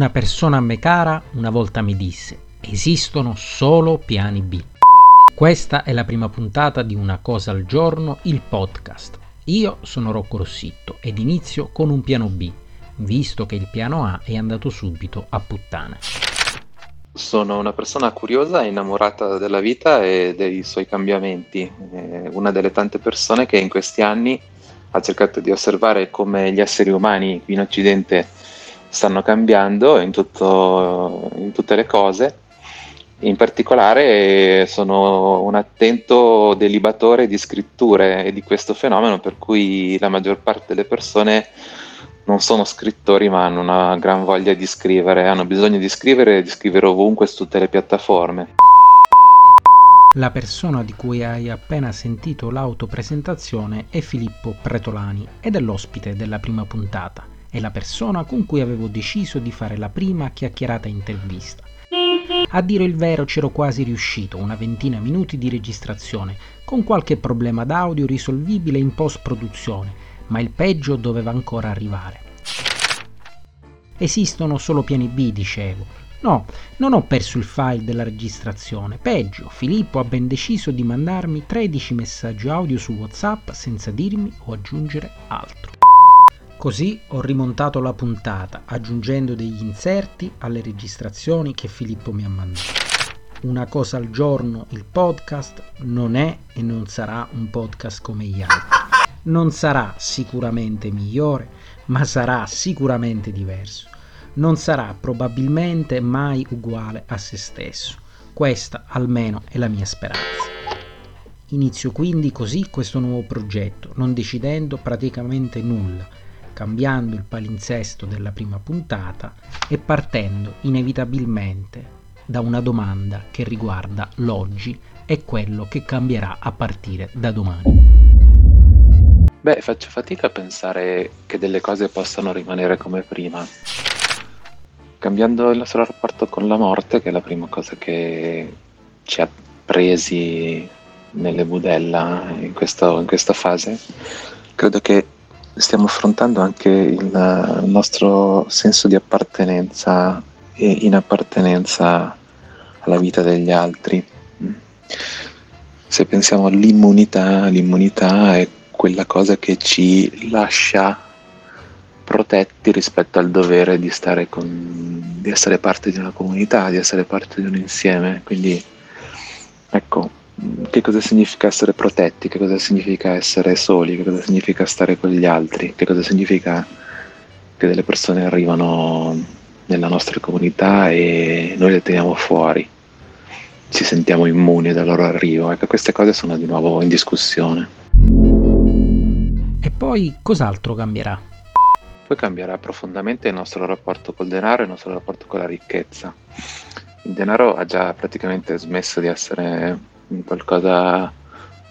Una persona a me cara una volta mi disse, esistono solo piani B. Questa è la prima puntata di Una cosa al giorno, il podcast. Io sono Rocco Rossitto ed inizio con un piano B, visto che il piano A è andato subito a puttane. Sono una persona curiosa e innamorata della vita e dei suoi cambiamenti. una delle tante persone che in questi anni ha cercato di osservare come gli esseri umani qui in Occidente stanno cambiando in, tutto, in tutte le cose. In particolare sono un attento delibatore di scritture e di questo fenomeno per cui la maggior parte delle persone non sono scrittori ma hanno una gran voglia di scrivere, hanno bisogno di scrivere e di scrivere ovunque su tutte le piattaforme. La persona di cui hai appena sentito l'autopresentazione è Filippo Pretolani ed è l'ospite della prima puntata è la persona con cui avevo deciso di fare la prima chiacchierata intervista. A dire il vero c'ero quasi riuscito, una ventina minuti di registrazione, con qualche problema d'audio risolvibile in post-produzione, ma il peggio doveva ancora arrivare. Esistono solo piani B, dicevo. No, non ho perso il file della registrazione. Peggio, Filippo ha ben deciso di mandarmi 13 messaggi audio su WhatsApp senza dirmi o aggiungere altro. Così ho rimontato la puntata, aggiungendo degli inserti alle registrazioni che Filippo mi ha mandato. Una cosa al giorno, il podcast non è e non sarà un podcast come gli altri. Non sarà sicuramente migliore, ma sarà sicuramente diverso. Non sarà probabilmente mai uguale a se stesso. Questa almeno è la mia speranza. Inizio quindi così questo nuovo progetto, non decidendo praticamente nulla cambiando il palinsesto della prima puntata e partendo inevitabilmente da una domanda che riguarda l'oggi e quello che cambierà a partire da domani. Beh, faccio fatica a pensare che delle cose possano rimanere come prima. Cambiando il nostro rapporto con la morte, che è la prima cosa che ci ha presi nelle budella in, questo, in questa fase, credo che stiamo affrontando anche il nostro senso di appartenenza e inappartenenza alla vita degli altri. Se pensiamo all'immunità, l'immunità è quella cosa che ci lascia protetti rispetto al dovere di, stare con, di essere parte di una comunità, di essere parte di un insieme. Quindi ecco, che cosa significa essere protetti, che cosa significa essere soli, che cosa significa stare con gli altri, che cosa significa che delle persone arrivano nella nostra comunità e noi le teniamo fuori, ci sentiamo immuni dal loro arrivo. Ecco, queste cose sono di nuovo in discussione. E poi cos'altro cambierà? Poi cambierà profondamente il nostro rapporto col denaro e il nostro rapporto con la ricchezza. Il denaro ha già praticamente smesso di essere qualcosa,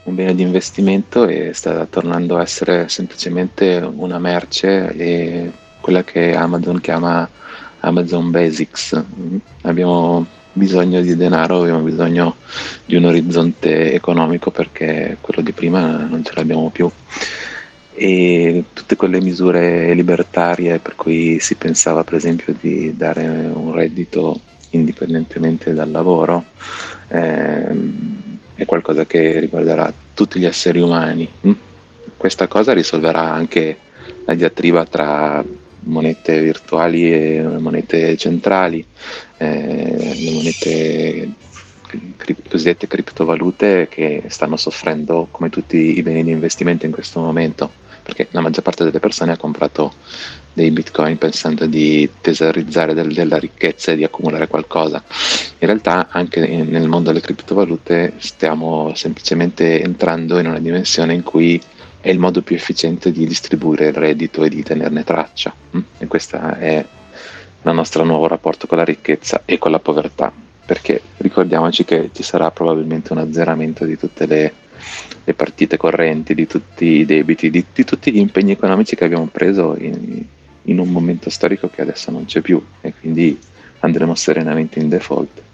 un bene di investimento e sta tornando a essere semplicemente una merce e quella che Amazon chiama Amazon Basics. Abbiamo bisogno di denaro, abbiamo bisogno di un orizzonte economico perché quello di prima non ce l'abbiamo più. E tutte quelle misure libertarie per cui si pensava per esempio di dare un reddito indipendentemente dal lavoro, ehm, è qualcosa che riguarderà tutti gli esseri umani. Mm? Questa cosa risolverà anche la diatriba tra monete virtuali e monete centrali, eh, le monete cosiddette criptovalute che stanno soffrendo come tutti i beni di investimento in questo momento, perché la maggior parte delle persone ha comprato dei bitcoin pensando di tesorizzare del, della ricchezza e di accumulare qualcosa. In realtà anche nel mondo delle criptovalute stiamo semplicemente entrando in una dimensione in cui è il modo più efficiente di distribuire il reddito e di tenerne traccia. Mm? E questo è il nostro nuovo rapporto con la ricchezza e con la povertà, perché ricordiamoci che ci sarà probabilmente un azzeramento di tutte le, le partite correnti, di tutti i debiti, di, di, tutti gli impegni economici che abbiamo preso in, in un momento storico che adesso non c'è più e quindi andremo serenamente in default.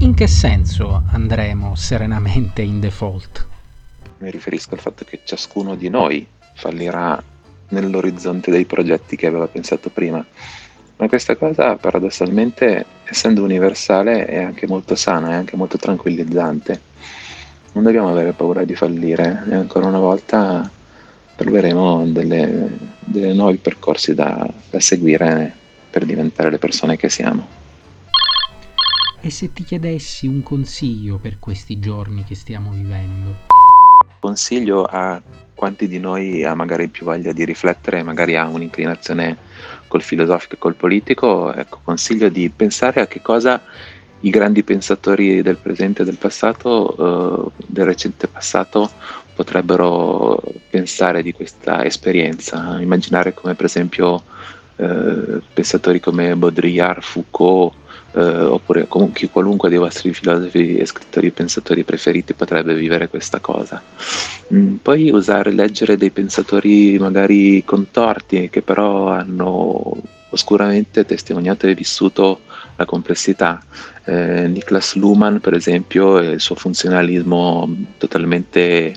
In che senso andremo serenamente in default? Mi riferisco al fatto che ciascuno di noi fallirà nell'orizzonte dei progetti che aveva pensato prima. Ma questa cosa paradossalmente, essendo universale, è anche molto sana, è anche molto tranquillizzante. Non dobbiamo avere paura di fallire e ancora una volta troveremo dei nuovi percorsi da, da seguire per diventare le persone che siamo. E se ti chiedessi un consiglio per questi giorni che stiamo vivendo? Consiglio a quanti di noi ha magari più voglia di riflettere, magari ha un'inclinazione col filosofico e col politico, ecco, consiglio di pensare a che cosa i grandi pensatori del presente e del passato, eh, del recente passato, potrebbero pensare di questa esperienza, immaginare come per esempio eh, pensatori come Baudrillard, Foucault, eh, oppure comunque qualunque dei vostri filosofi e scrittori pensatori preferiti potrebbe vivere questa cosa. Mm, poi usare, leggere dei pensatori magari contorti che però hanno oscuramente testimoniato e vissuto la complessità. Eh, Niklas Luhmann, per esempio, e il suo funzionalismo totalmente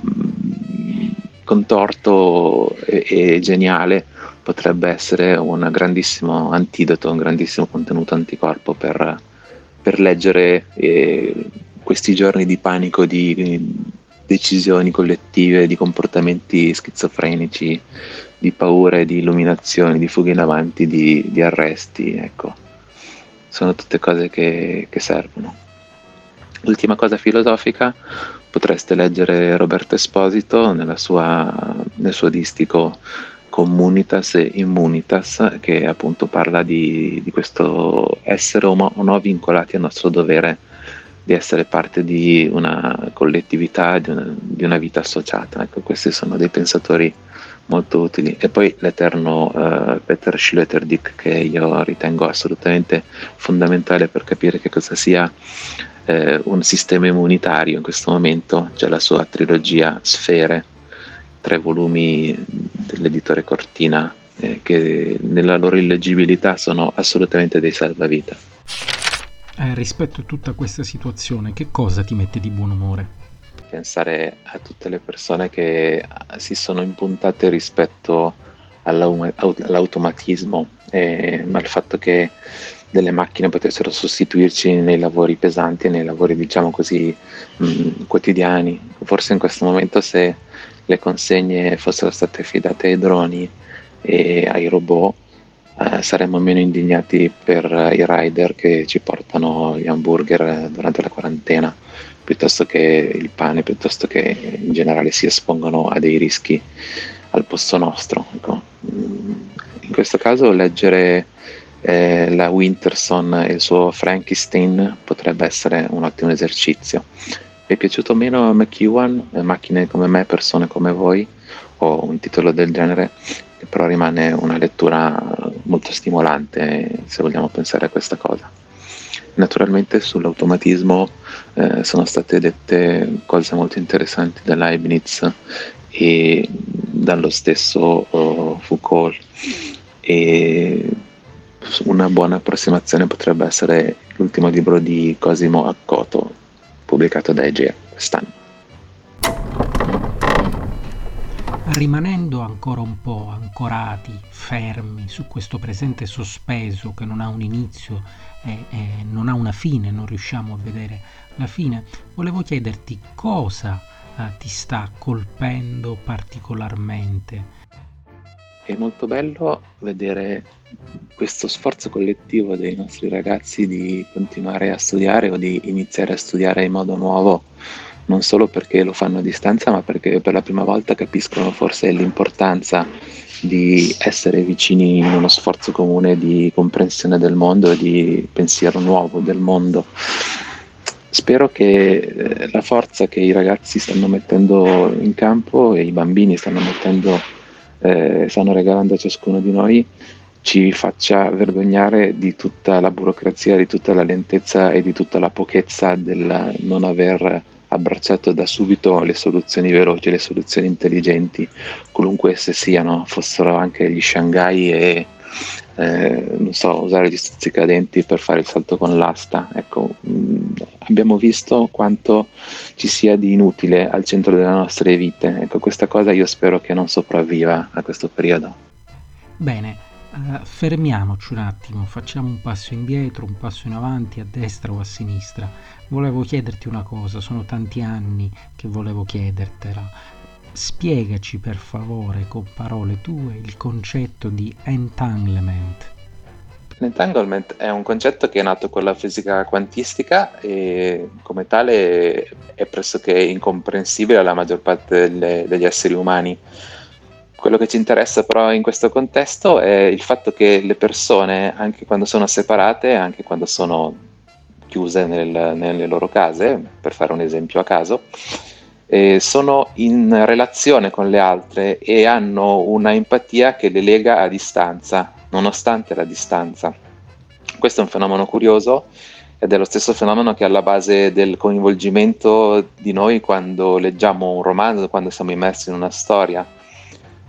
mh, mm, contorto e, e geniale potrebbe essere un grandissimo antidoto, un grandissimo contenuto anticorpo per, per leggere eh, questi giorni di panico, di decisioni collettive, di comportamenti schizofrenici, di paure, di illuminazioni, di fughe in avanti, di, di arresti. Ecco. Sono tutte cose che, che servono. L'ultima cosa filosofica, potreste leggere Roberto Esposito sua, nel suo distico Communitas e Immunitas, che appunto parla di, di questo essere o no vincolati al nostro dovere di essere parte di una collettività, di una, di una vita associata. Ecco, questi sono dei pensatori molto utili. E poi l'eterno uh, Peter Schloterdijk, che io ritengo assolutamente fondamentale per capire che cosa sia eh, un sistema immunitario in questo momento, c'è la sua trilogia Sfere, tre volumi dell'editore Cortina eh, che nella loro illeggibilità sono assolutamente dei salvavita. Eh, rispetto a tutta questa situazione, che cosa ti mette di buon umore? Pensare a tutte le persone che si sono impuntate rispetto all'automatismo, eh, ma il fatto che delle macchine potessero sostituirci nei lavori pesanti e nei lavori diciamo così mh, quotidiani. Forse in questo momento se le consegne fossero state affidate ai droni e ai robot, eh, saremmo meno indignati per i rider che ci portano gli hamburger durante la quarantena, piuttosto che il pane, piuttosto che in generale si espongono a dei rischi al posto nostro. Ecco. In questo caso leggere eh, la Winterson e il suo Frankenstein potrebbe essere un ottimo esercizio è piaciuto meno McEwan, Macchine come me, persone come voi, o un titolo del genere, però rimane una lettura molto stimolante se vogliamo pensare a questa cosa. Naturalmente sull'automatismo eh, sono state dette cose molto interessanti da Leibniz e dallo stesso uh, Foucault e una buona approssimazione potrebbe essere l'ultimo libro di Cosimo Accoto, pubblicato da Egea quest'anno. Rimanendo ancora un po' ancorati, fermi su questo presente sospeso che non ha un inizio e, e non ha una fine, non riusciamo a vedere la fine, volevo chiederti cosa eh, ti sta colpendo particolarmente. È molto bello vedere questo sforzo collettivo dei nostri ragazzi di continuare a studiare o di iniziare a studiare in modo nuovo, non solo perché lo fanno a distanza, ma perché per la prima volta capiscono forse l'importanza di essere vicini in uno sforzo comune di comprensione del mondo e di pensiero nuovo del mondo. Spero che eh, la forza che i ragazzi stanno mettendo in campo e i bambini stanno mettendo, eh, stanno regalando a ciascuno di noi ci faccia vergognare di tutta la burocrazia, di tutta la lentezza e di tutta la pochezza del non aver abbracciato da subito le soluzioni veloci, le soluzioni intelligenti, qualunque esse siano, fossero anche gli Shanghai e eh, non so, usare gli stuzzicadenti per fare il salto con l'asta. Ecco, mh, mm, abbiamo visto quanto ci sia di inutile al centro delle nostre vite. Ecco, questa cosa io spero che non sopravviva a questo periodo. Bene, uh, fermiamoci un attimo, facciamo un passo indietro, un passo in avanti, a destra o a sinistra. Volevo chiederti una cosa, sono tanti anni che volevo chiedertela. Spiegaci per favore con parole tue il concetto di entanglement. L'entanglement è un concetto che è nato con la fisica quantistica e come tale è pressoché incomprensibile alla maggior parte delle, degli esseri umani. Quello che ci interessa però in questo contesto è il fatto che le persone, anche quando sono separate, anche quando sono chiuse nel, nelle loro case, per fare un esempio a caso, eh, sono in relazione con le altre e hanno una empatia che le lega a distanza, nonostante la distanza. Questo è un fenomeno curioso ed è lo stesso fenomeno che è alla base del coinvolgimento di noi quando leggiamo un romanzo, quando siamo immersi in una storia.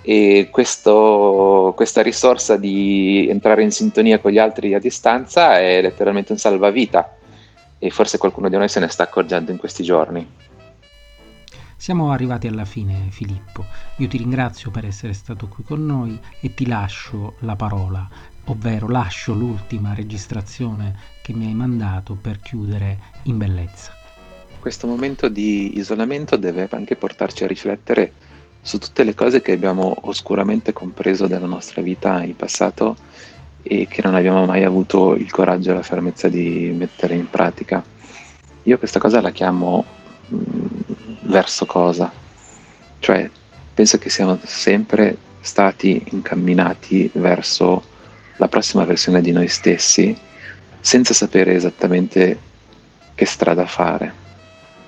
E questo, questa risorsa di entrare in sintonia con gli altri a distanza è letteralmente un salvavita e forse qualcuno di noi se ne sta accorgendo in questi giorni. Siamo arrivati alla fine, Filippo. Io ti ringrazio per essere stato qui con noi e ti lascio la parola, ovvero lascio l'ultima registrazione che mi hai mandato per chiudere in bellezza. Questo momento di isolamento deve anche portarci a riflettere su tutte le cose che abbiamo oscuramente compreso della nostra vita in passato e che non abbiamo mai avuto il coraggio e la fermezza di mettere in pratica. Io questa cosa la chiamo verso cosa. Cioè, penso che siamo sempre stati incamminati verso la prossima versione di noi stessi senza sapere esattamente che strada fare.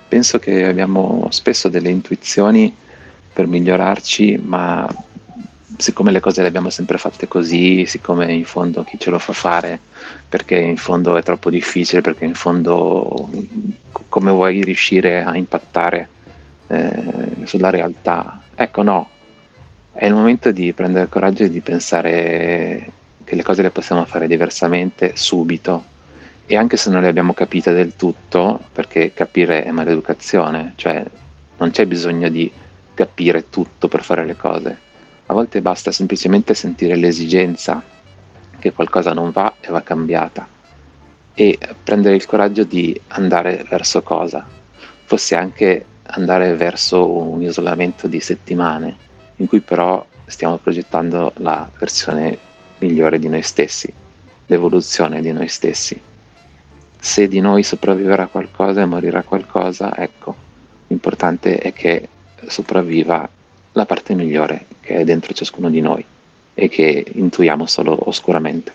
Penso che abbiamo spesso delle intuizioni per migliorarci, ma siccome le cose le abbiamo sempre fatte così, siccome in fondo chi ce lo fa fare, perché in fondo è troppo difficile, perché in fondo come vuoi riuscire a impattare eh, sulla realtà. Ecco no, è il momento di prendere coraggio e di pensare che le cose le possiamo fare diversamente subito. E anche se non le abbiamo capite del tutto, perché capire è maleducazione, cioè non c'è bisogno di capire tutto per fare le cose, a volte basta semplicemente sentire l'esigenza che qualcosa non va e va cambiata. E prendere il coraggio di andare verso cosa, fosse anche andare verso un isolamento di settimane, in cui però stiamo progettando la versione migliore di noi stessi, l'evoluzione di noi stessi. Se di noi sopravviverà qualcosa e morirà qualcosa, ecco, l'importante è che sopravviva la parte migliore che è dentro ciascuno di noi e che intuiamo solo oscuramente.